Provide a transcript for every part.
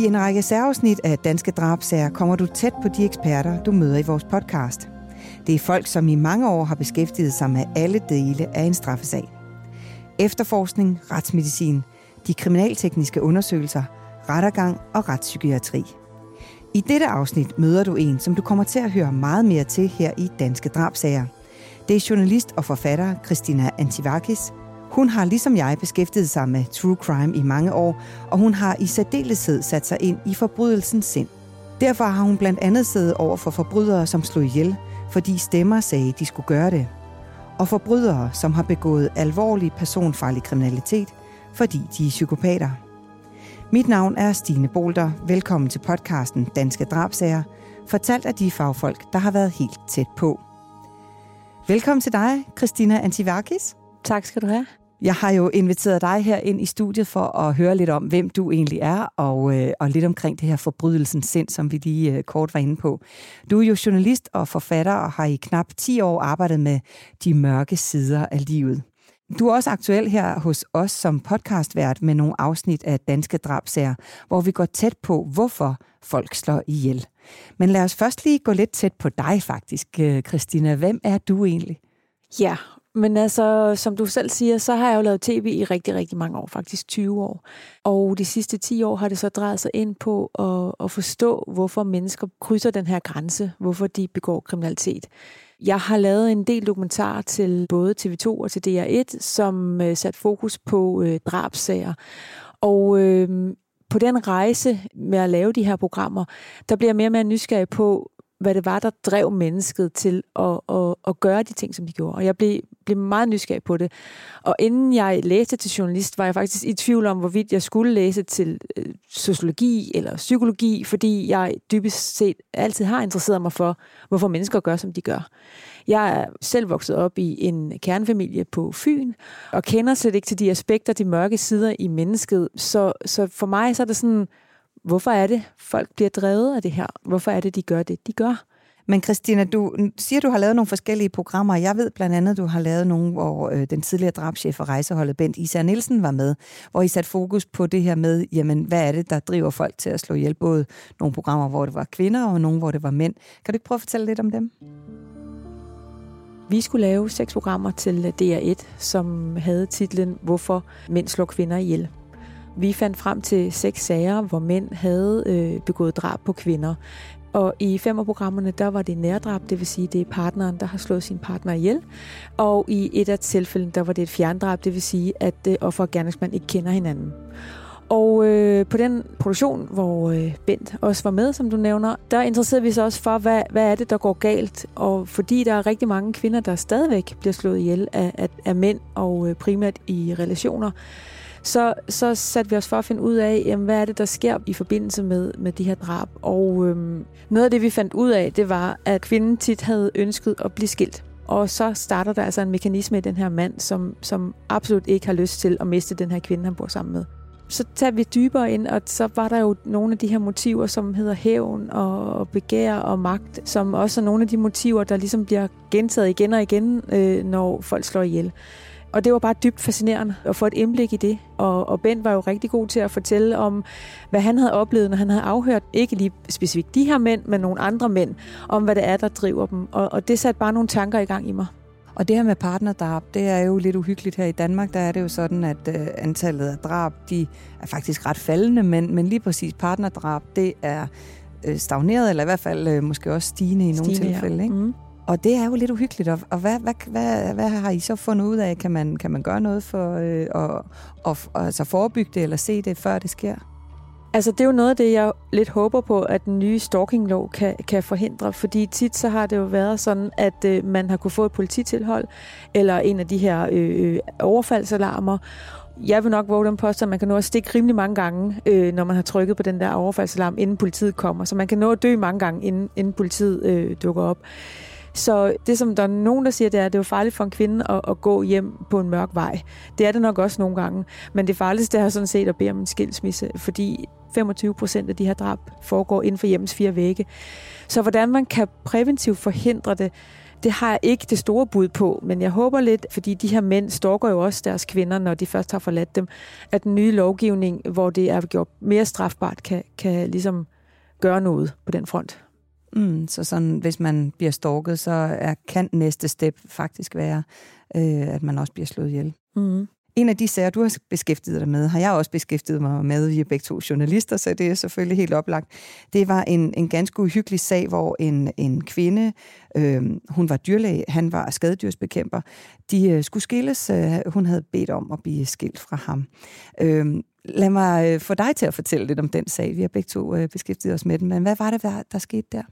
I en række særafsnit af Danske Drabsager kommer du tæt på de eksperter, du møder i vores podcast. Det er folk, som i mange år har beskæftiget sig med alle dele af en straffesag. Efterforskning, retsmedicin, de kriminaltekniske undersøgelser, rettergang og retspsykiatri. I dette afsnit møder du en, som du kommer til at høre meget mere til her i Danske Drabsager. Det er journalist og forfatter Christina Antivakis, hun har ligesom jeg beskæftiget sig med true crime i mange år, og hun har i særdeleshed sat sig ind i forbrydelsens sind. Derfor har hun blandt andet siddet over for forbrydere, som slog ihjel, fordi stemmer sagde, de skulle gøre det. Og forbrydere, som har begået alvorlig personfarlig kriminalitet, fordi de er psykopater. Mit navn er Stine Bolter. Velkommen til podcasten Danske Drabsager, fortalt af de fagfolk, der har været helt tæt på. Velkommen til dig, Christina Antivakis. Tak skal du have. Jeg har jo inviteret dig her ind i studiet for at høre lidt om, hvem du egentlig er, og, øh, og lidt omkring det her forbrydelsens sind, som vi lige øh, kort var inde på. Du er jo journalist og forfatter, og har i knap 10 år arbejdet med de mørke sider af livet. Du er også aktuel her hos os som podcastvært med nogle afsnit af Danske Drabsager, hvor vi går tæt på, hvorfor folk slår ihjel. Men lad os først lige gå lidt tæt på dig faktisk, øh, Christina. Hvem er du egentlig? Ja, men altså, som du selv siger, så har jeg jo lavet tv i rigtig, rigtig mange år, faktisk 20 år. Og de sidste 10 år har det så drejet sig ind på at, at forstå, hvorfor mennesker krydser den her grænse, hvorfor de begår kriminalitet. Jeg har lavet en del dokumentar til både TV2 og til DR1, som øh, sat fokus på øh, drabsager. Og øh, på den rejse med at lave de her programmer, der bliver jeg mere og mere nysgerrig på, hvad det var, der drev mennesket til at, at, at gøre de ting, som de gjorde. Og jeg blev, blev meget nysgerrig på det. Og inden jeg læste til journalist, var jeg faktisk i tvivl om, hvorvidt jeg skulle læse til øh, sociologi eller psykologi, fordi jeg dybest set altid har interesseret mig for, hvorfor mennesker gør, som de gør. Jeg er selv vokset op i en kernefamilie på Fyn, og kender slet ikke til de aspekter, de mørke sider i mennesket. Så, så for mig så er det sådan, hvorfor er det, folk bliver drevet af det her? Hvorfor er det, de gør det, de gør? Men Christina, du siger, du har lavet nogle forskellige programmer. Jeg ved blandt andet, du har lavet nogle, hvor øh, den tidligere drabschef for rejseholdet, Bent Især Nielsen, var med, hvor I satte fokus på det her med, jamen, hvad er det, der driver folk til at slå ihjel? Både nogle programmer, hvor det var kvinder, og nogle, hvor det var mænd. Kan du ikke prøve at fortælle lidt om dem? Vi skulle lave seks programmer til DR1, som havde titlen Hvorfor mænd slår kvinder ihjel. Vi fandt frem til seks sager, hvor mænd havde øh, begået drab på kvinder. Og i fem af programmerne, der var det nærdrab, det vil sige, det er partneren, der har slået sin partner ihjel. Og i et af tilfældene, der var det et fjerndrab, det vil sige, at øh, offer og gerningsmand ikke kender hinanden. Og øh, på den produktion, hvor øh, Bent også var med, som du nævner, der interesserede vi os også for, hvad, hvad er det, der går galt. Og fordi der er rigtig mange kvinder, der stadigvæk bliver slået ihjel af, af, af mænd, og øh, primært i relationer, så, så satte vi os for at finde ud af, jamen, hvad er det, der sker i forbindelse med, med de her drab. Og øhm, noget af det, vi fandt ud af, det var, at kvinden tit havde ønsket at blive skilt. Og så starter der altså en mekanisme i den her mand, som, som absolut ikke har lyst til at miste den her kvinde, han bor sammen med. Så tager vi dybere ind, og så var der jo nogle af de her motiver, som hedder hævn og begær og magt, som også er nogle af de motiver, der ligesom bliver gentaget igen og igen, øh, når folk slår ihjel. Og det var bare dybt fascinerende at få et indblik i det. Og, og Ben var jo rigtig god til at fortælle om, hvad han havde oplevet, når han havde afhørt, ikke lige specifikt de her mænd, men nogle andre mænd, om hvad det er, der driver dem. Og, og det satte bare nogle tanker i gang i mig. Og det her med partnerdrab, det er jo lidt uhyggeligt her i Danmark. Der er det jo sådan, at øh, antallet af drab, de er faktisk ret faldende, men, men lige præcis partnerdrab, det er øh, stagneret, eller i hvert fald øh, måske også stigende i nogle stigende, tilfælde. Ja. Ikke? Mm. Og det er jo lidt uhyggeligt. Og, og hvad, hvad, hvad, hvad har I så fundet ud af? Kan man, kan man gøre noget for øh, at, at, altså forebygge det, eller se det, før det sker? Altså, det er jo noget af det, jeg lidt håber på, at den nye stalkinglov kan, kan forhindre. Fordi tit så har det jo været sådan, at øh, man har kunne få et polititilhold, eller en af de her øh, øh overfaldsalarmer, jeg vil nok våge den på, at man kan nå at stikke rimelig mange gange, øh, når man har trykket på den der overfaldsalarm, inden politiet kommer. Så man kan nå at dø mange gange, inden, inden politiet øh, dukker op. Så det, som der er nogen, der siger, det er, at det er farligt for en kvinde at, at gå hjem på en mørk vej. Det er det nok også nogle gange. Men det farligste er sådan set at bede om en skilsmisse, fordi 25 procent af de her drab foregår inden for hjemmets fire vægge. Så hvordan man kan præventivt forhindre det, Det har jeg ikke det store bud på, men jeg håber lidt, fordi de her mænd stalker jo også deres kvinder, når de først har forladt dem, at den nye lovgivning, hvor det er gjort mere strafbart, kan, kan ligesom gøre noget på den front. Mm, så sådan, hvis man bliver stalket, så er, kan næste step faktisk være, øh, at man også bliver slået ihjel. Mm. En af de sager, du har beskæftiget dig med, har jeg også beskæftiget mig med. Vi er begge to journalister, så det er selvfølgelig helt oplagt. Det var en, en ganske uhyggelig sag, hvor en, en kvinde, øh, hun var dyrlæge, han var skadedyrsbekæmper, de øh, skulle skilles. Øh, hun havde bedt om at blive skilt fra ham. Øh, lad mig øh, få dig til at fortælle lidt om den sag. Vi har begge to øh, beskæftiget os med den, men hvad var det, der, der skete der?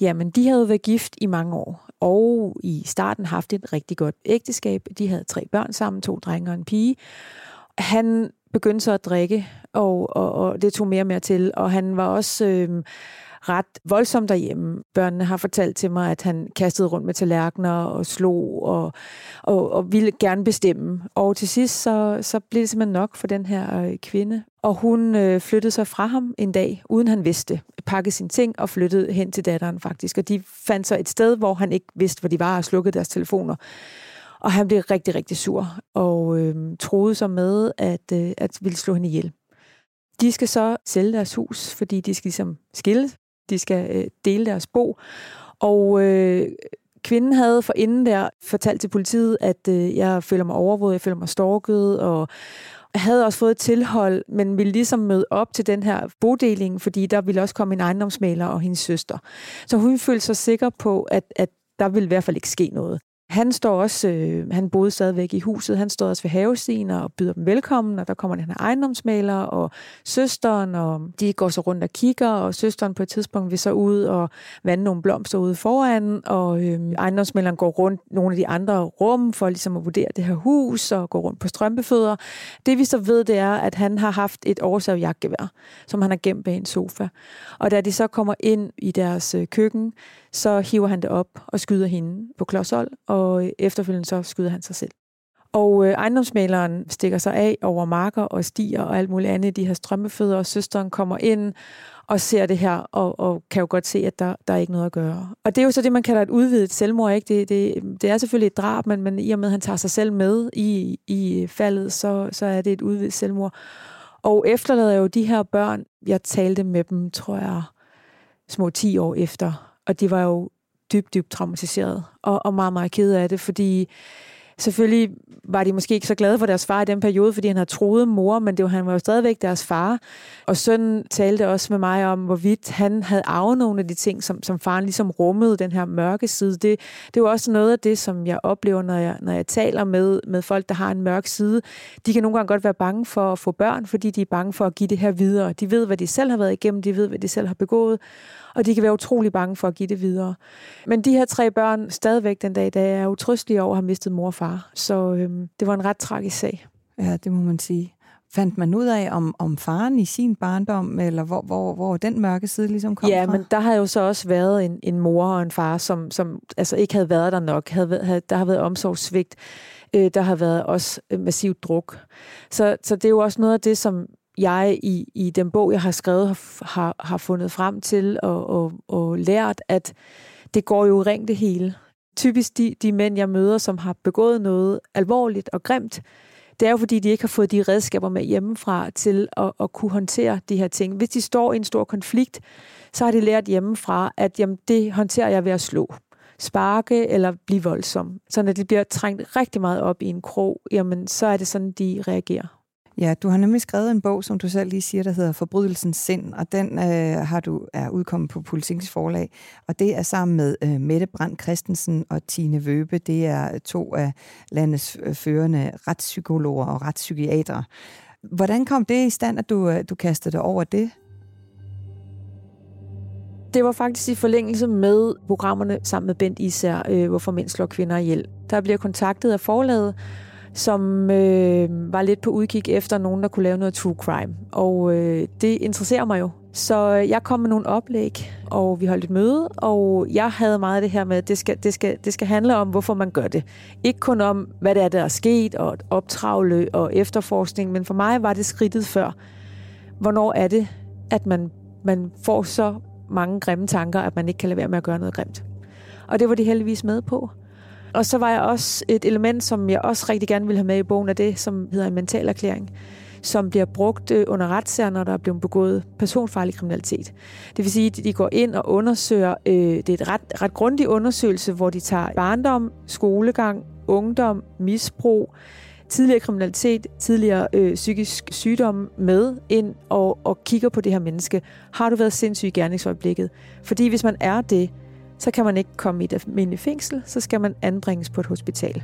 Jamen, de havde været gift i mange år, og i starten haft et rigtig godt ægteskab. De havde tre børn sammen, to drenge og en pige. Han begyndte så at drikke, og, og, og det tog mere og mere til, og han var også... Øh, ret voldsom derhjemme. Børnene har fortalt til mig, at han kastede rundt med tallerkener og slog og, og, og ville gerne bestemme. Og til sidst så, så blev det simpelthen nok for den her øh, kvinde. Og hun øh, flyttede sig fra ham en dag, uden han vidste. Pakkede sine ting og flyttede hen til datteren faktisk. Og de fandt så et sted, hvor han ikke vidste, hvor de var, og slukkede deres telefoner. Og han blev rigtig, rigtig sur og øh, troede så med, at, øh, at ville slå hende ihjel. De skal så sælge deres hus, fordi de skal ligesom skilles de skal øh, dele deres bo. Og øh, kvinden havde for inden der fortalt til politiet, at øh, jeg føler mig overvåget, jeg føler mig stalket, og havde også fået tilhold, men ville ligesom møde op til den her bodeling, fordi der ville også komme en ejendomsmaler og hendes søster. Så hun følte sig sikker på, at, at der ville i hvert fald ikke ske noget. Han står også, øh, han boede stadigvæk i huset, han står også ved havestien og byder dem velkommen, og der kommer den her ejendomsmaler og søsteren, og de går så rundt og kigger, og søsteren på et tidspunkt vil så ud og vande nogle blomster ude foran, og øh, ejendomsmaleren går rundt nogle af de andre rum for ligesom at vurdere det her hus, og går rundt på strømpefødder. Det vi så ved, det er, at han har haft et oversav jagtgevær, som han har gemt bag en sofa. Og da de så kommer ind i deres øh, køkken, så hiver han det op og skyder hende på klodshold, og efterfølgende så skyder han sig selv. Og øh, ejendomsmaleren stikker sig af over marker og stiger og alt muligt andet. De her strømmefødder, og søsteren kommer ind og ser det her, og, og kan jo godt se, at der, der er ikke noget at gøre. Og det er jo så det, man kalder et udvidet selvmord. Ikke? Det, det, det er selvfølgelig et drab, men, men i og med, at han tager sig selv med i, i faldet, så, så er det et udvidet selvmord. Og efterlader jo de her børn, jeg talte med dem, tror jeg, små 10 år efter, og de var jo dybt, dybt traumatiseret og, og meget, meget kede af det, fordi selvfølgelig var de måske ikke så glade for deres far i den periode, fordi han havde troet mor, men det var, han var jo stadigvæk deres far. Og sønnen talte også med mig om, hvorvidt han havde arvet nogle af de ting, som, som faren ligesom rummede, den her mørke side. Det, det er jo også noget af det, som jeg oplever, når jeg, når jeg taler med, med folk, der har en mørk side. De kan nogle gange godt være bange for at få børn, fordi de er bange for at give det her videre. De ved, hvad de selv har været igennem, de ved, hvad de selv har begået, og de kan være utrolig bange for at give det videre. Men de her tre børn, stadigvæk den dag, der er utrøstelige over at have mistet mor og far. Så øhm, det var en ret tragisk sag. Ja, det må man sige. Fandt man ud af, om, om faren i sin barndom, eller hvor, hvor, hvor den mørke side ligesom kom ja, fra? men der har jo så også været en, en mor og en far, som, som altså ikke havde været der nok. Havde, havde, der har været omsorgssvigt. Øh, der har været også massiv druk. Så, så det er jo også noget af det, som jeg i, i den bog, jeg har skrevet, har, har, har fundet frem til og, og, og lært, at det går jo ring det hele. Typisk de, de mænd, jeg møder, som har begået noget alvorligt og grimt, det er jo fordi, de ikke har fået de redskaber med hjemmefra til at, at kunne håndtere de her ting. Hvis de står i en stor konflikt, så har de lært hjemmefra, at jamen, det håndterer jeg ved at slå sparke eller blive voldsom. Så når de bliver trængt rigtig meget op i en krog, jamen, så er det sådan, de reagerer. Ja, du har nemlig skrevet en bog, som du selv lige siger, der hedder Forbrydelsens sind, og den øh, har du er udkommet på Politikens forlag, og det er sammen med øh, Mette Brandt Christensen og Tine Vøbe. Det er to af landets øh, førende retspsykologer og retspsykiatere. Hvordan kom det i stand, at du, øh, du kastede dig over det? Det var faktisk i forlængelse med programmerne sammen med Bent Især, øh, Hvorfor mænd slår kvinder ihjel. Der bliver kontaktet af forlaget, som øh, var lidt på udkig efter nogen, der kunne lave noget true crime. Og øh, det interesserer mig jo. Så jeg kom med nogle oplæg, og vi holdt et møde, og jeg havde meget af det her med, at det skal, det, skal, det skal handle om, hvorfor man gør det. Ikke kun om, hvad det er, der er sket, og optravle og efterforskning, men for mig var det skridtet før. Hvornår er det, at man, man får så mange grimme tanker, at man ikke kan lade være med at gøre noget grimt? Og det var de heldigvis med på. Og så var jeg også et element, som jeg også rigtig gerne ville have med i bogen, af det, som hedder en mental erklæring som bliver brugt øh, under retssager, når der er blevet begået personfarlig kriminalitet. Det vil sige, at de går ind og undersøger, øh, det er et ret, ret grundig undersøgelse, hvor de tager barndom, skolegang, ungdom, misbrug, tidligere kriminalitet, tidligere øh, psykisk sygdom med ind og, og kigger på det her menneske. Har du været sindssyg i gerningsøjeblikket? Fordi hvis man er det, så kan man ikke komme i et almindeligt fængsel, så skal man anbringes på et hospital.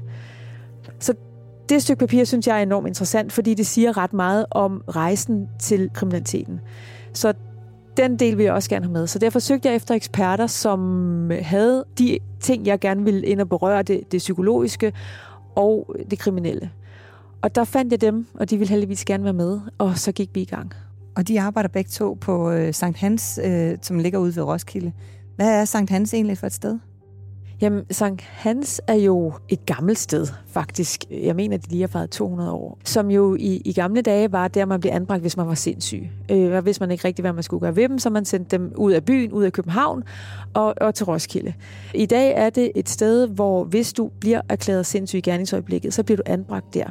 Så det stykke papir synes jeg er enormt interessant, fordi det siger ret meget om rejsen til kriminaliteten. Så den del vil jeg også gerne have med. Så derfor søgte jeg efter eksperter, som havde de ting, jeg gerne ville ind og berøre, det, det psykologiske og det kriminelle. Og der fandt jeg dem, og de ville heldigvis gerne være med, og så gik vi i gang. Og de arbejder begge to på øh, Sankt Hans, øh, som ligger ude ved Roskilde. Hvad er Sankt Hans egentlig for et sted? Jamen, Sankt Hans er jo et gammelt sted, faktisk. Jeg mener, det lige har været 200 år. Som jo i, i gamle dage var der, man blev anbragt, hvis man var sindssyg. Øh, hvis man ikke rigtig, hvad man skulle gøre ved dem, så man sendte dem ud af byen, ud af København og, og til Roskilde. I dag er det et sted, hvor hvis du bliver erklæret sindssyg i gerningsøjeblikket, så bliver du anbragt der.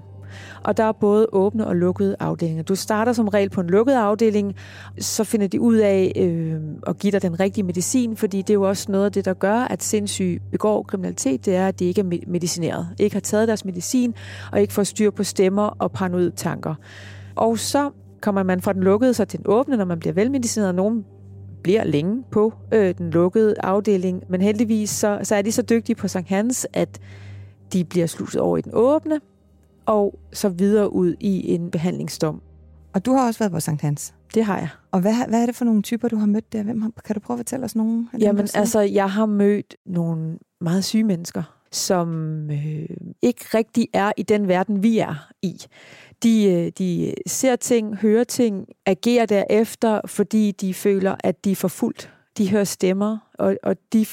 Og der er både åbne og lukkede afdelinger. Du starter som regel på en lukket afdeling, så finder de ud af øh, at give dig den rigtige medicin, fordi det er jo også noget af det, der gør, at sindssyge begår kriminalitet, det er, at de ikke er medicineret. Ikke har taget deres medicin, og ikke får styr på stemmer og paranoid tanker. Og så kommer man fra den lukkede så til den åbne, når man bliver velmedicineret. Nogen bliver længe på øh, den lukkede afdeling, men heldigvis så, så er de så dygtige på Sankt Hans, at de bliver sluset over i den åbne, og så videre ud i en behandlingsdom. Og du har også været på Sankt Hans? Det har jeg. Og hvad, hvad er det for nogle typer, du har mødt der? Hvem har, kan du prøve at fortælle os nogen? Jamen, altså, jeg har mødt nogle meget syge mennesker, som øh, ikke rigtig er i den verden, vi er i. De, øh, de ser ting, hører ting, agerer derefter, fordi de føler, at de er forfulgt. De hører stemmer, og, og de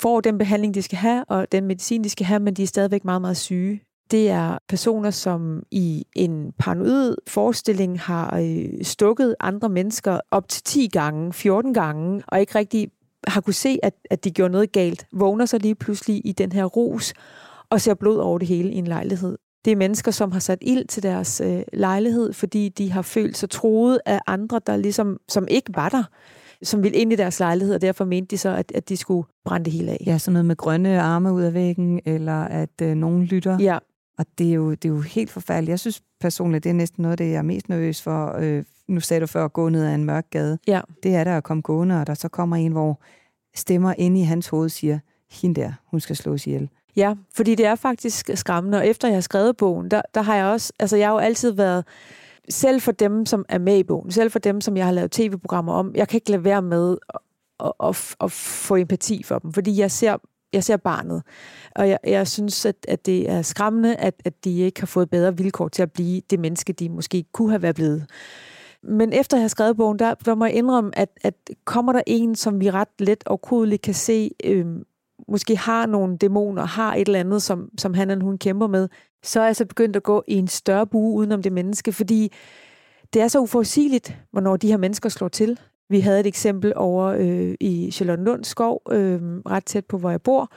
får den behandling, de skal have, og den medicin, de skal have, men de er stadigvæk meget, meget syge. Det er personer, som i en paranoid forestilling har øh, stukket andre mennesker op til 10 gange, 14 gange, og ikke rigtig har kunne se, at, at de gjorde noget galt. Vågner så lige pludselig i den her rus og ser blod over det hele i en lejlighed. Det er mennesker, som har sat ild til deres øh, lejlighed, fordi de har følt sig troet af andre, der ligesom, som ikke var der som ville ind i deres lejlighed, og derfor mente de så, at, at de skulle brænde det hele af. Ja, sådan noget med grønne arme ud af væggen, eller at øh, nogen lytter. Ja, og det er, jo, det er jo helt forfærdeligt. Jeg synes personligt, det er næsten noget af det, jeg er mest nervøs for. Øh, nu sagde du før at gå ned ad en mørk gade. Ja. Det er der at komme gående, og der så kommer en, hvor stemmer inde i hans hoved siger, hende der, hun skal slås ihjel. Ja, fordi det er faktisk skræmmende, og efter jeg har skrevet bogen, der, der har jeg også, altså jeg har jo altid været, selv for dem, som er med i bogen, selv for dem, som jeg har lavet tv-programmer om, jeg kan ikke lade være med at, at, at, at få empati for dem, fordi jeg ser jeg ser barnet. Og jeg, jeg synes, at, at det er skræmmende, at, at de ikke har fået bedre vilkår til at blive det menneske, de måske kunne have været blevet. Men efter jeg har skrevet bogen, der, der må jeg indrømme, at, at kommer der en, som vi ret let og kodeligt kan se, øh, måske har nogle dæmoner, har et eller andet, som, som han eller hun kæmper med, så er jeg så begyndt at gå i en større bue udenom det menneske, fordi det er så uforudsigeligt, hvornår de her mennesker slår til. Vi havde et eksempel over øh, i Charlottenlund skov, øh, ret tæt på, hvor jeg bor.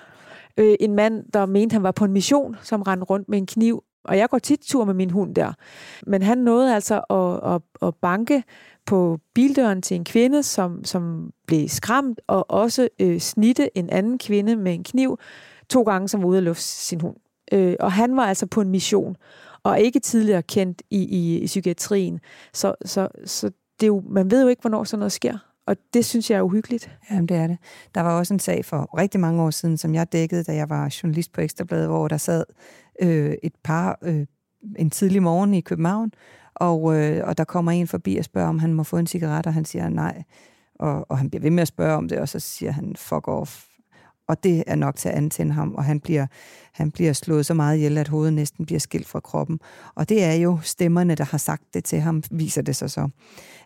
Øh, en mand, der mente, han var på en mission, som rendte rundt med en kniv. Og jeg går tit tur med min hund der. Men han nåede altså at, at, at banke på bildøren til en kvinde, som, som blev skræmt, og også øh, snitte en anden kvinde med en kniv to gange, som var ude at lufte sin hund. Øh, og han var altså på en mission, og ikke tidligere kendt i, i, i psykiatrien. Så, så, så det er jo, man ved jo ikke, hvornår sådan noget sker. Og det synes jeg er uhyggeligt. Jamen, det er det. Der var også en sag for rigtig mange år siden, som jeg dækkede, da jeg var journalist på Ekstrabladet, hvor der sad øh, et par øh, en tidlig morgen i København, og, øh, og der kommer en forbi og spørger, om han må få en cigaret, og han siger nej. Og, og han bliver ved med at spørge om det, og så siger han, fuck off, og det er nok til at antænde ham, og han bliver, han bliver slået så meget ihjel, at hovedet næsten bliver skilt fra kroppen. Og det er jo stemmerne, der har sagt det til ham, viser det sig så,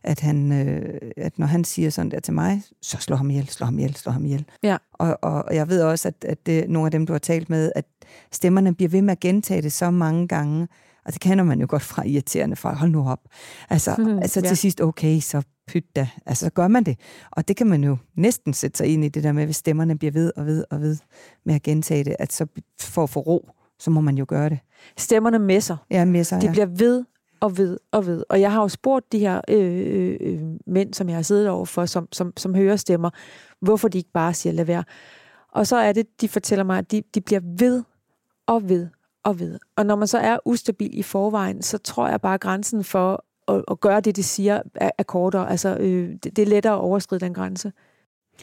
at, han, øh, at når han siger sådan der til mig, så slå ham ihjel, slå ham ihjel, slå ham ihjel. Ja. Og, og, og jeg ved også, at, at det, nogle af dem, du har talt med, at stemmerne bliver ved med at gentage det så mange gange, Og det kender man jo godt fra irriterende fra, hold nu op. Altså, mm, altså ja. til sidst, okay, så pyt da. Altså, så gør man det. Og det kan man jo næsten sætte sig ind i, det der med, hvis stemmerne bliver ved og ved og ved med at gentage det, at så for at få ro, så må man jo gøre det. Stemmerne messer. Ja, messer, De ja. bliver ved og ved og ved. Og jeg har jo spurgt de her øh, øh, mænd, som jeg har siddet over for, som, som, som hører stemmer, hvorfor de ikke bare siger, lad være. Og så er det, de fortæller mig, at de, de bliver ved og ved og ved. Og når man så er ustabil i forvejen, så tror jeg bare, at grænsen for at, at gøre det, de siger, er, er kortere. Altså, øh, det, det er lettere at overskride den grænse.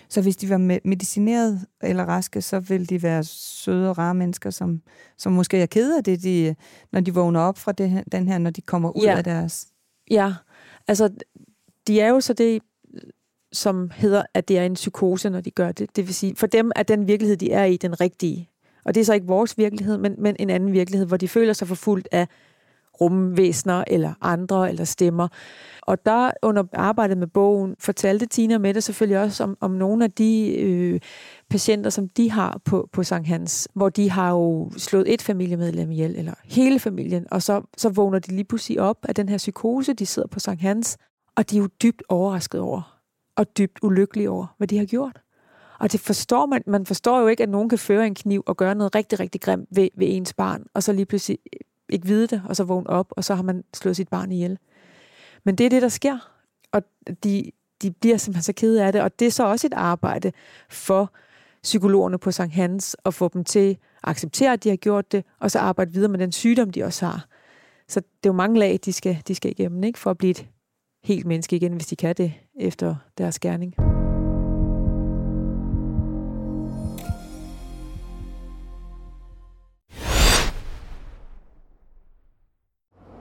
Så hvis de var medicineret eller raske, så ville de være søde og rare mennesker, som, som måske er kede af det, de, når de vågner op fra det, den her, når de kommer ud Ja. af deres... Ja, altså, de er jo så det, som hedder, at det er en psykose, når de gør det. Det vil sige, for dem er den virkelighed, de er i, den rigtige. Og det er så ikke vores virkelighed, men, men en anden virkelighed, hvor de føler sig forfulgt af rumvæsner eller andre eller stemmer. Og der under arbejdet med bogen fortalte Tina og Mette selvfølgelig også om, om nogle af de øh, patienter, som de har på, på Sankt Hans, hvor de har jo slået et familiemedlem ihjel, eller hele familien, og så, så vågner de lige pludselig op af den her psykose, de sidder på Sankt Hans, og de er jo dybt overrasket over, og dybt ulykkelige over, hvad de har gjort. Og det forstår man. Man forstår jo ikke, at nogen kan føre en kniv og gøre noget rigtig, rigtig grimt ved, ved ens barn, og så lige pludselig øh, ikke vide det, og så vågne op, og så har man slået sit barn ihjel. Men det er det, der sker. Og de, de bliver simpelthen så kede af det, og det er så også et arbejde for psykologerne på Sankt Hans at få dem til at acceptere, at de har gjort det, og så arbejde videre med den sygdom, de også har. Så det er jo mange lag, de skal, de skal igennem, ikke? for at blive et helt menneske igen, hvis de kan det efter deres gerning.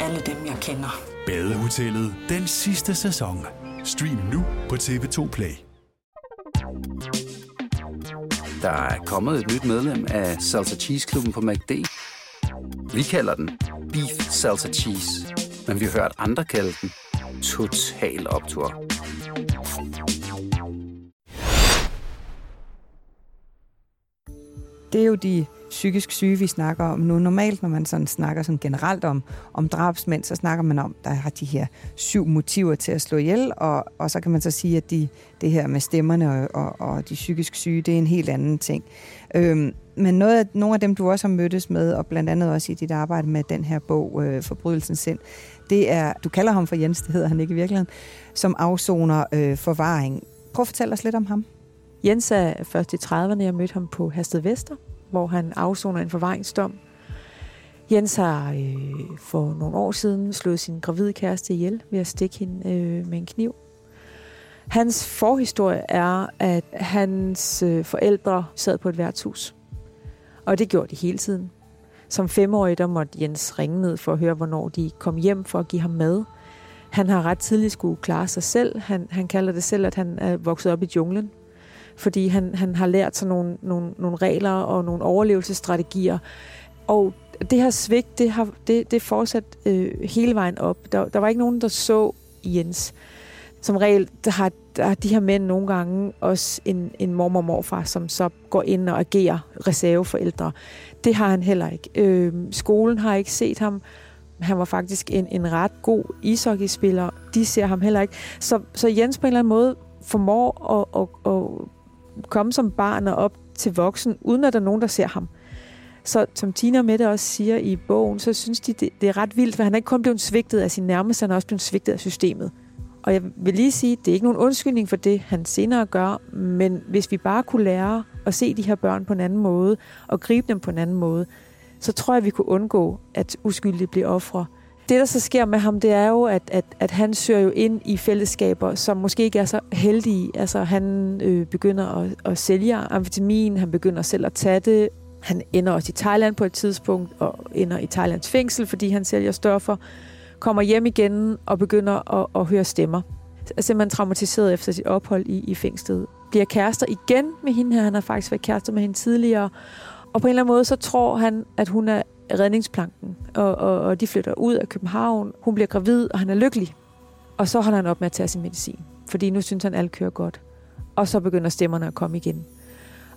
alle dem, jeg kender. Badehotellet den sidste sæson. Stream nu på TV2 Play. Der er kommet et nyt medlem af Salsa Cheese Klubben på MACD. Vi kalder den Beef Salsa Cheese, men vi har hørt andre kalde den Total Optor. Det er jo de psykisk syge, vi snakker om nu. Normalt, når man sådan snakker sådan generelt om, om drabsmænd, så snakker man om, der har de her syv motiver til at slå ihjel, og, og så kan man så sige, at de, det her med stemmerne og, og, og de psykisk syge, det er en helt anden ting. Øhm, men noget af, nogle af dem, du også har mødtes med, og blandt andet også i dit arbejde med den her bog, øh, Forbrydelsens sind, det er, du kalder ham for Jens, det hedder han ikke i virkeligheden, som afsoner øh, forvaring. Prøv at fortælle os lidt om ham. Jens er først i 30'erne, jeg mødte ham på Hasted Vester, hvor han afsoner en forvaringsdom. Jens har øh, for nogle år siden slået sin gravide kæreste ihjel ved at stikke hende øh, med en kniv. Hans forhistorie er, at hans øh, forældre sad på et værtshus. Og det gjorde de hele tiden. Som femårig, der måtte Jens ringe ned for at høre, hvornår de kom hjem for at give ham mad. Han har ret tidligt skulle klare sig selv. Han, han kalder det selv, at han er vokset op i junglen. Fordi han, han har lært sig nogle, nogle, nogle regler og nogle overlevelsesstrategier. Og det her svigt, det, har, det, det fortsat øh, hele vejen op. Der, der var ikke nogen, der så Jens. Som regel, der har, der har de her mænd nogle gange også en, en mormor og morfar, som så går ind og agerer reserveforældre. Det har han heller ikke. Øh, skolen har ikke set ham. Han var faktisk en, en ret god ishockeyspiller. De ser ham heller ikke. Så, så Jens på en eller anden måde formår at, at, at komme som barn og op til voksen, uden at der er nogen, der ser ham. Så som Tina og Mette også siger i bogen, så synes de, det, det er ret vildt, for han er ikke kun blevet svigtet af sin nærmeste, han er også blevet svigtet af systemet. Og jeg vil lige sige, det er ikke nogen undskyldning for det, han senere gør, men hvis vi bare kunne lære at se de her børn på en anden måde, og gribe dem på en anden måde, så tror jeg, vi kunne undgå, at uskyldige bliver ofre. Det, der så sker med ham, det er jo, at, at, at han søger jo ind i fællesskaber, som måske ikke er så heldige. Altså, han øh, begynder at, at sælge amfetamin, han begynder selv at tage det. Han ender også i Thailand på et tidspunkt, og ender i Thailands fængsel, fordi han sælger stoffer. Kommer hjem igen og begynder at, at høre stemmer. Er simpelthen traumatiseret efter sit ophold i, i fængslet. Bliver kærester igen med hende her. Han har faktisk været kærester med hende tidligere. Og på en eller anden måde, så tror han, at hun er redningsplanken, og, og, og de flytter ud af København. Hun bliver gravid, og han er lykkelig. Og så holder han op med at tage sin medicin, fordi nu synes han, at alt kører godt. Og så begynder stemmerne at komme igen.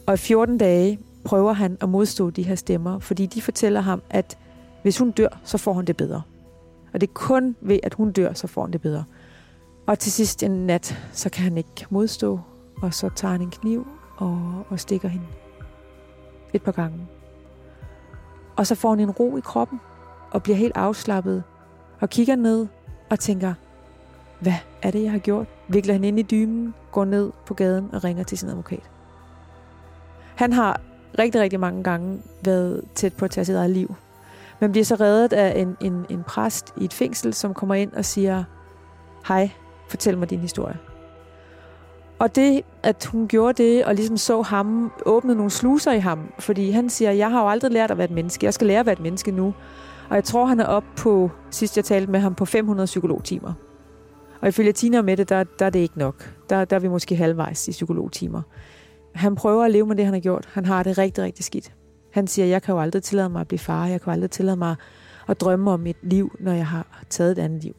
Og i 14 dage prøver han at modstå de her stemmer, fordi de fortæller ham, at hvis hun dør, så får han det bedre. Og det er kun ved, at hun dør, så får han det bedre. Og til sidst en nat, så kan han ikke modstå, og så tager han en kniv og, og stikker hende et par gange. Og så får hun en ro i kroppen, og bliver helt afslappet, og kigger ned og tænker, hvad er det, jeg har gjort? Vikler han ind i dymen, går ned på gaden og ringer til sin advokat. Han har rigtig, rigtig mange gange været tæt på at tage sit eget liv. Men bliver så reddet af en, en, en præst i et fængsel, som kommer ind og siger, hej, fortæl mig din historie. Og det, at hun gjorde det, og ligesom så ham, åbnede nogle sluser i ham, fordi han siger, jeg har jo aldrig lært at være et menneske, jeg skal lære at være et menneske nu. Og jeg tror, han er op på, sidst jeg talte med ham, på 500 psykologtimer. Og ifølge Tina med det, der, der er det ikke nok. Der, der er vi måske halvvejs i psykologtimer. Han prøver at leve med det, han har gjort. Han har det rigtig, rigtig skidt. Han siger, jeg kan jo aldrig tillade mig at blive far. Jeg kan jo aldrig tillade mig at drømme om et liv, når jeg har taget et andet liv.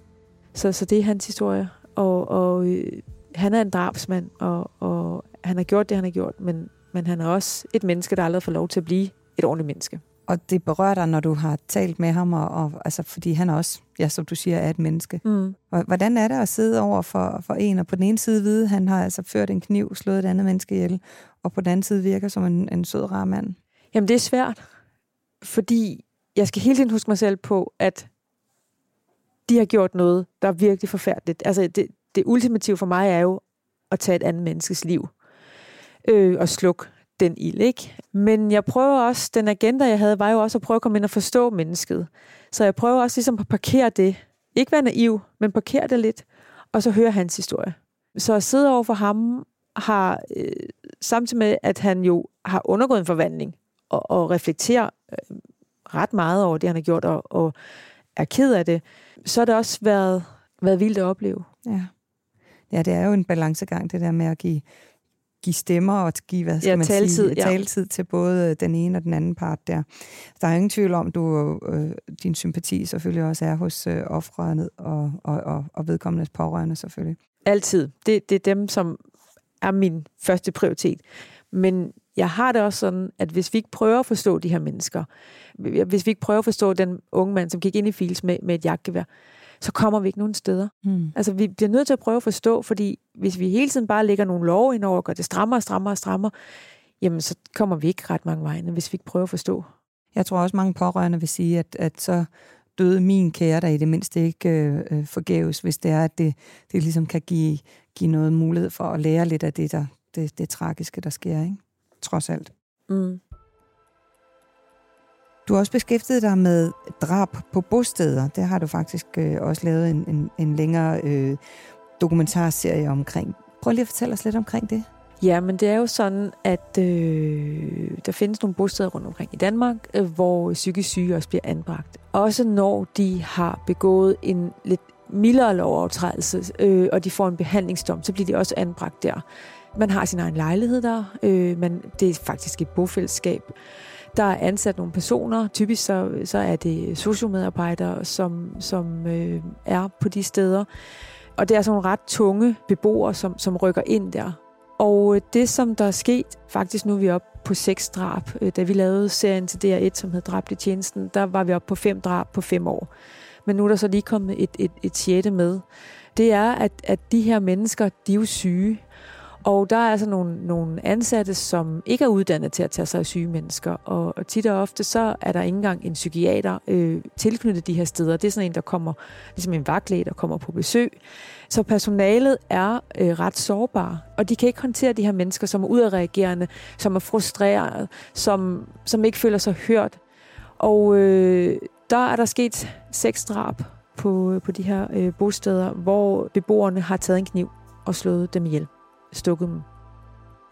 Så, så det er hans historie. Og, og øh, han er en drabsmand, og, og han har gjort det, han har gjort, men, men han er også et menneske, der aldrig får lov til at blive et ordentligt menneske. Og det berører dig, når du har talt med ham, og, og, altså, fordi han også, ja, som du siger, er et menneske. Mm. Hvordan er det at sidde over for, for en, og på den ene side vide, han har altså ført en kniv, slået et andet menneske ihjel, og på den anden side virker som en, en sød, rar mand? Jamen, det er svært, fordi jeg skal hele tiden huske mig selv på, at de har gjort noget, der er virkelig forfærdeligt. Altså, det, det ultimative for mig er jo at tage et andet menneskes liv øh, og slukke den ild, ikke? Men jeg prøver også, den agenda, jeg havde, var jo også at prøve at komme ind og forstå mennesket. Så jeg prøver også ligesom at parkere det. Ikke være naiv, men parkere det lidt, og så høre hans historie. Så at sidde over for ham har, øh, samtidig med, at han jo har undergået en forvandling, og, og reflekterer øh, ret meget over det, han har gjort, og, og er ked af det, så har det også været, været vildt at opleve. Ja ja, det er jo en balancegang, det der med at give, give stemmer og give, hvad skal Ja, man taletid, sige, ja. taletid til både den ene og den anden part der. Der er ingen tvivl om, du øh, din sympati selvfølgelig også er hos øh, offeret og, og, og, og vedkommendes pårørende selvfølgelig. Altid. Det, det er dem, som er min første prioritet. Men jeg har det også sådan, at hvis vi ikke prøver at forstå de her mennesker, hvis vi ikke prøver at forstå den unge mand, som gik ind i Fils med, med et jagtgevær, så kommer vi ikke nogen steder. Hmm. Altså, vi bliver nødt til at prøve at forstå, fordi hvis vi hele tiden bare lægger nogle lov ind over og gør det strammere og strammere og strammere, jamen så kommer vi ikke ret mange vegne, hvis vi ikke prøver at forstå. Jeg tror også, mange pårørende vil sige, at, at så døde min kære der i det mindste ikke øh, øh, forgæves, hvis det er, at det, det ligesom kan give, give noget mulighed for at lære lidt af det, der, det, det tragiske, der sker, ikke? trods alt. Mm. Du har også beskæftiget dig med drab på bosteder. Det har du faktisk øh, også lavet en, en, en længere øh, dokumentarserie omkring. Prøv lige at fortælle os lidt omkring det. Ja, men det er jo sådan, at øh, der findes nogle bosteder rundt omkring i Danmark, øh, hvor psykisk syge også bliver anbragt. Også når de har begået en lidt mildere lovovertrædelse, øh, og de får en behandlingsdom, så bliver de også anbragt der. Man har sin egen lejlighed der, øh, men det er faktisk et bofællesskab. Der er ansat nogle personer, typisk så, så er det sociomedarbejdere, som, som øh, er på de steder. Og det er sådan nogle ret tunge beboere, som, som rykker ind der. Og øh, det, som der er sket, faktisk nu er vi oppe på seks drab. Øh, da vi lavede serien til DR1, som hed Dræbt i tjenesten, der var vi oppe på fem drab på fem år. Men nu er der så lige kommet et, et, et sjette med. Det er, at, at de her mennesker, de er jo syge. Og der er altså nogle, nogle ansatte, som ikke er uddannet til at tage sig af syge mennesker. Og, og tit og ofte, så er der ikke engang en psykiater øh, tilknyttet de her steder. Det er sådan en, der kommer, ligesom en vagtlæge, der kommer på besøg. Så personalet er øh, ret sårbare, og de kan ikke håndtere de her mennesker, som er udadreagerende, som er frustrerede, som, som ikke føler sig hørt. Og øh, der er der sket seks drab på, på de her øh, bosteder, hvor beboerne har taget en kniv og slået dem ihjel stukket dem.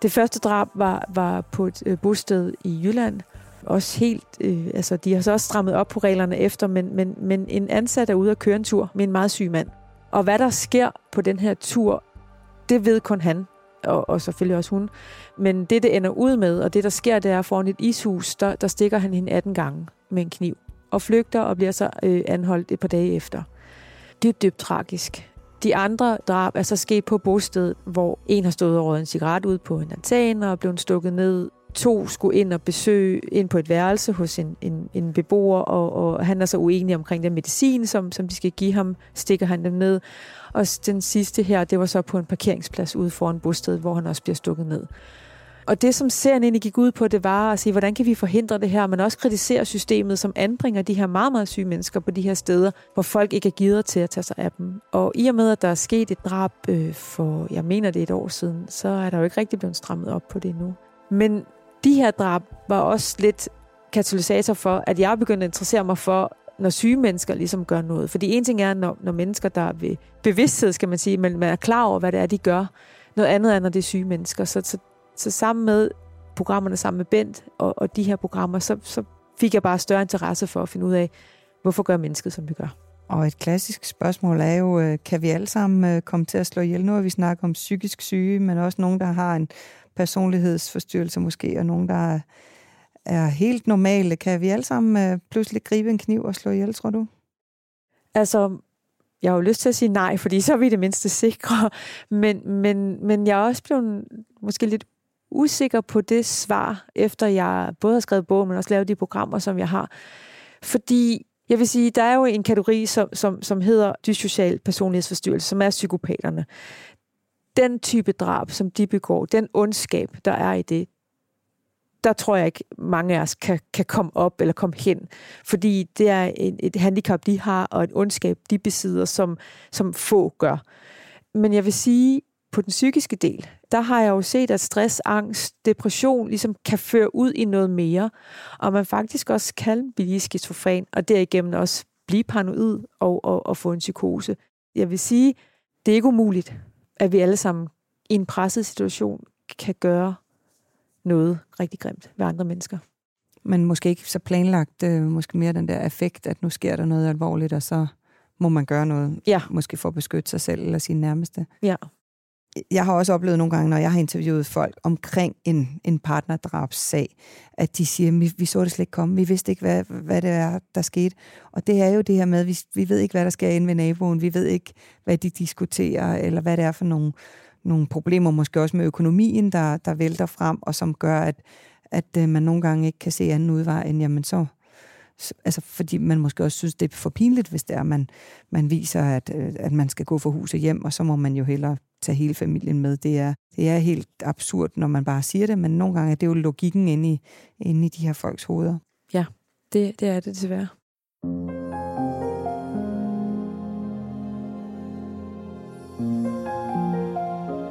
Det første drab var, var på et øh, bosted i Jylland. Også helt, øh, altså de har så også strammet op på reglerne efter, men, men, men en ansat er ude at køre en tur med en meget syg mand. Og hvad der sker på den her tur, det ved kun han, og, og selvfølgelig også hun. Men det, det ender ud med, og det, der sker, det er foran et ishus, der, der stikker han hende 18 gange med en kniv, og flygter og bliver så øh, anholdt et par dage efter. Dybt, dybt tragisk. De andre drab er så sket på bostedet, hvor en har stået og en cigaret ud på en altan og blevet stukket ned. To skulle ind og besøge ind på et værelse hos en, en, en beboer, og, og han er så uenig omkring den medicin, som, som de skal give ham, stikker han dem ned. Og den sidste her, det var så på en parkeringsplads ude foran bostedet, hvor han også bliver stukket ned. Og det, som serien egentlig gik ud på, det var at sige, hvordan kan vi forhindre det her, men også kritisere systemet, som anbringer de her meget, meget syge mennesker på de her steder, hvor folk ikke er givet til at tage sig af dem. Og i og med, at der er sket et drab øh, for, jeg mener det er et år siden, så er der jo ikke rigtig blevet strammet op på det endnu. Men de her drab var også lidt katalysator for, at jeg begyndte at interessere mig for, når syge mennesker ligesom gør noget. Fordi en ting er, når, når mennesker, der er ved bevidsthed, skal man sige, men man er klar over, hvad det er, de gør. Noget andet er, når det er syge mennesker. Så, så så sammen med programmerne, sammen med Bent og, og de her programmer, så, så fik jeg bare større interesse for at finde ud af, hvorfor gør mennesket, som vi gør. Og et klassisk spørgsmål er jo, øh, kan vi alle sammen øh, komme til at slå ihjel? Nu har vi snakket om psykisk syge, men også nogen, der har en personlighedsforstyrrelse måske, og nogen, der er helt normale. Kan vi alle sammen øh, pludselig gribe en kniv og slå ihjel, tror du? Altså, jeg har jo lyst til at sige nej, fordi så er vi det mindste sikre. Men, men, men jeg er også blevet måske lidt usikker på det svar, efter jeg både har skrevet bog, men også lavet de programmer, som jeg har. Fordi jeg vil sige, der er jo en kategori, som, som, som hedder dyssocial personlighedsforstyrrelse, som er psykopaterne. Den type drab, som de begår, den ondskab, der er i det, der tror jeg ikke, mange af os kan, kan komme op eller komme hen. Fordi det er et, et handicap, de har, og et ondskab, de besidder, som, som få gør. Men jeg vil sige, på den psykiske del, der har jeg jo set, at stress, angst, depression ligesom kan føre ud i noget mere, og man faktisk også kan blive skizofren, og derigennem også blive paranoid og, og, og få en psykose. Jeg vil sige, det er ikke umuligt, at vi alle sammen i en presset situation kan gøre noget rigtig grimt ved andre mennesker. Men måske ikke så planlagt, øh, måske mere den der effekt, at nu sker der noget alvorligt, og så må man gøre noget, ja. måske for at beskytte sig selv eller sine nærmeste. Ja jeg har også oplevet nogle gange, når jeg har interviewet folk omkring en, en partnerdrabssag, at de siger, vi, vi så det slet ikke komme, vi vidste ikke, hvad, hvad det er, der skete. Og det er jo det her med, vi, vi ved ikke, hvad der sker inde ved naboen, vi ved ikke, hvad de diskuterer, eller hvad det er for nogle, nogle problemer, måske også med økonomien, der, der vælter frem, og som gør, at, at øh, man nogle gange ikke kan se anden udvej, end jamen så, altså fordi man måske også synes, det er for pinligt, hvis det er, man, man viser, at, øh, at man skal gå for huset hjem, og så må man jo hellere tage hele familien med. Det er, det er helt absurd, når man bare siger det, men nogle gange er det jo logikken inde i, inde i de her folks hoveder. Ja, det, det er det desværre.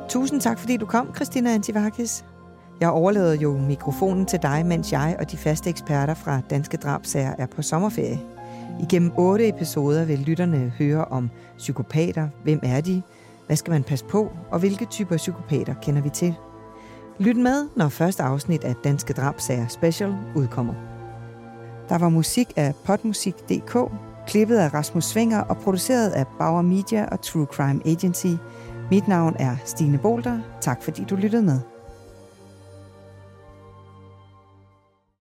Tusind tak, fordi du kom, Christina Antivakis. Jeg overlader jo mikrofonen til dig, mens jeg og de faste eksperter fra Danske Drabsager er på sommerferie. Igennem otte episoder vil lytterne høre om psykopater, hvem er de, hvad skal man passe på, og hvilke typer psykopater kender vi til? Lyt med, når første afsnit af Danske Drabsager Special udkommer. Der var musik af potmusik.dk, klippet af Rasmus Svinger og produceret af Bauer Media og True Crime Agency. Mit navn er Stine Bolter. Tak fordi du lyttede med.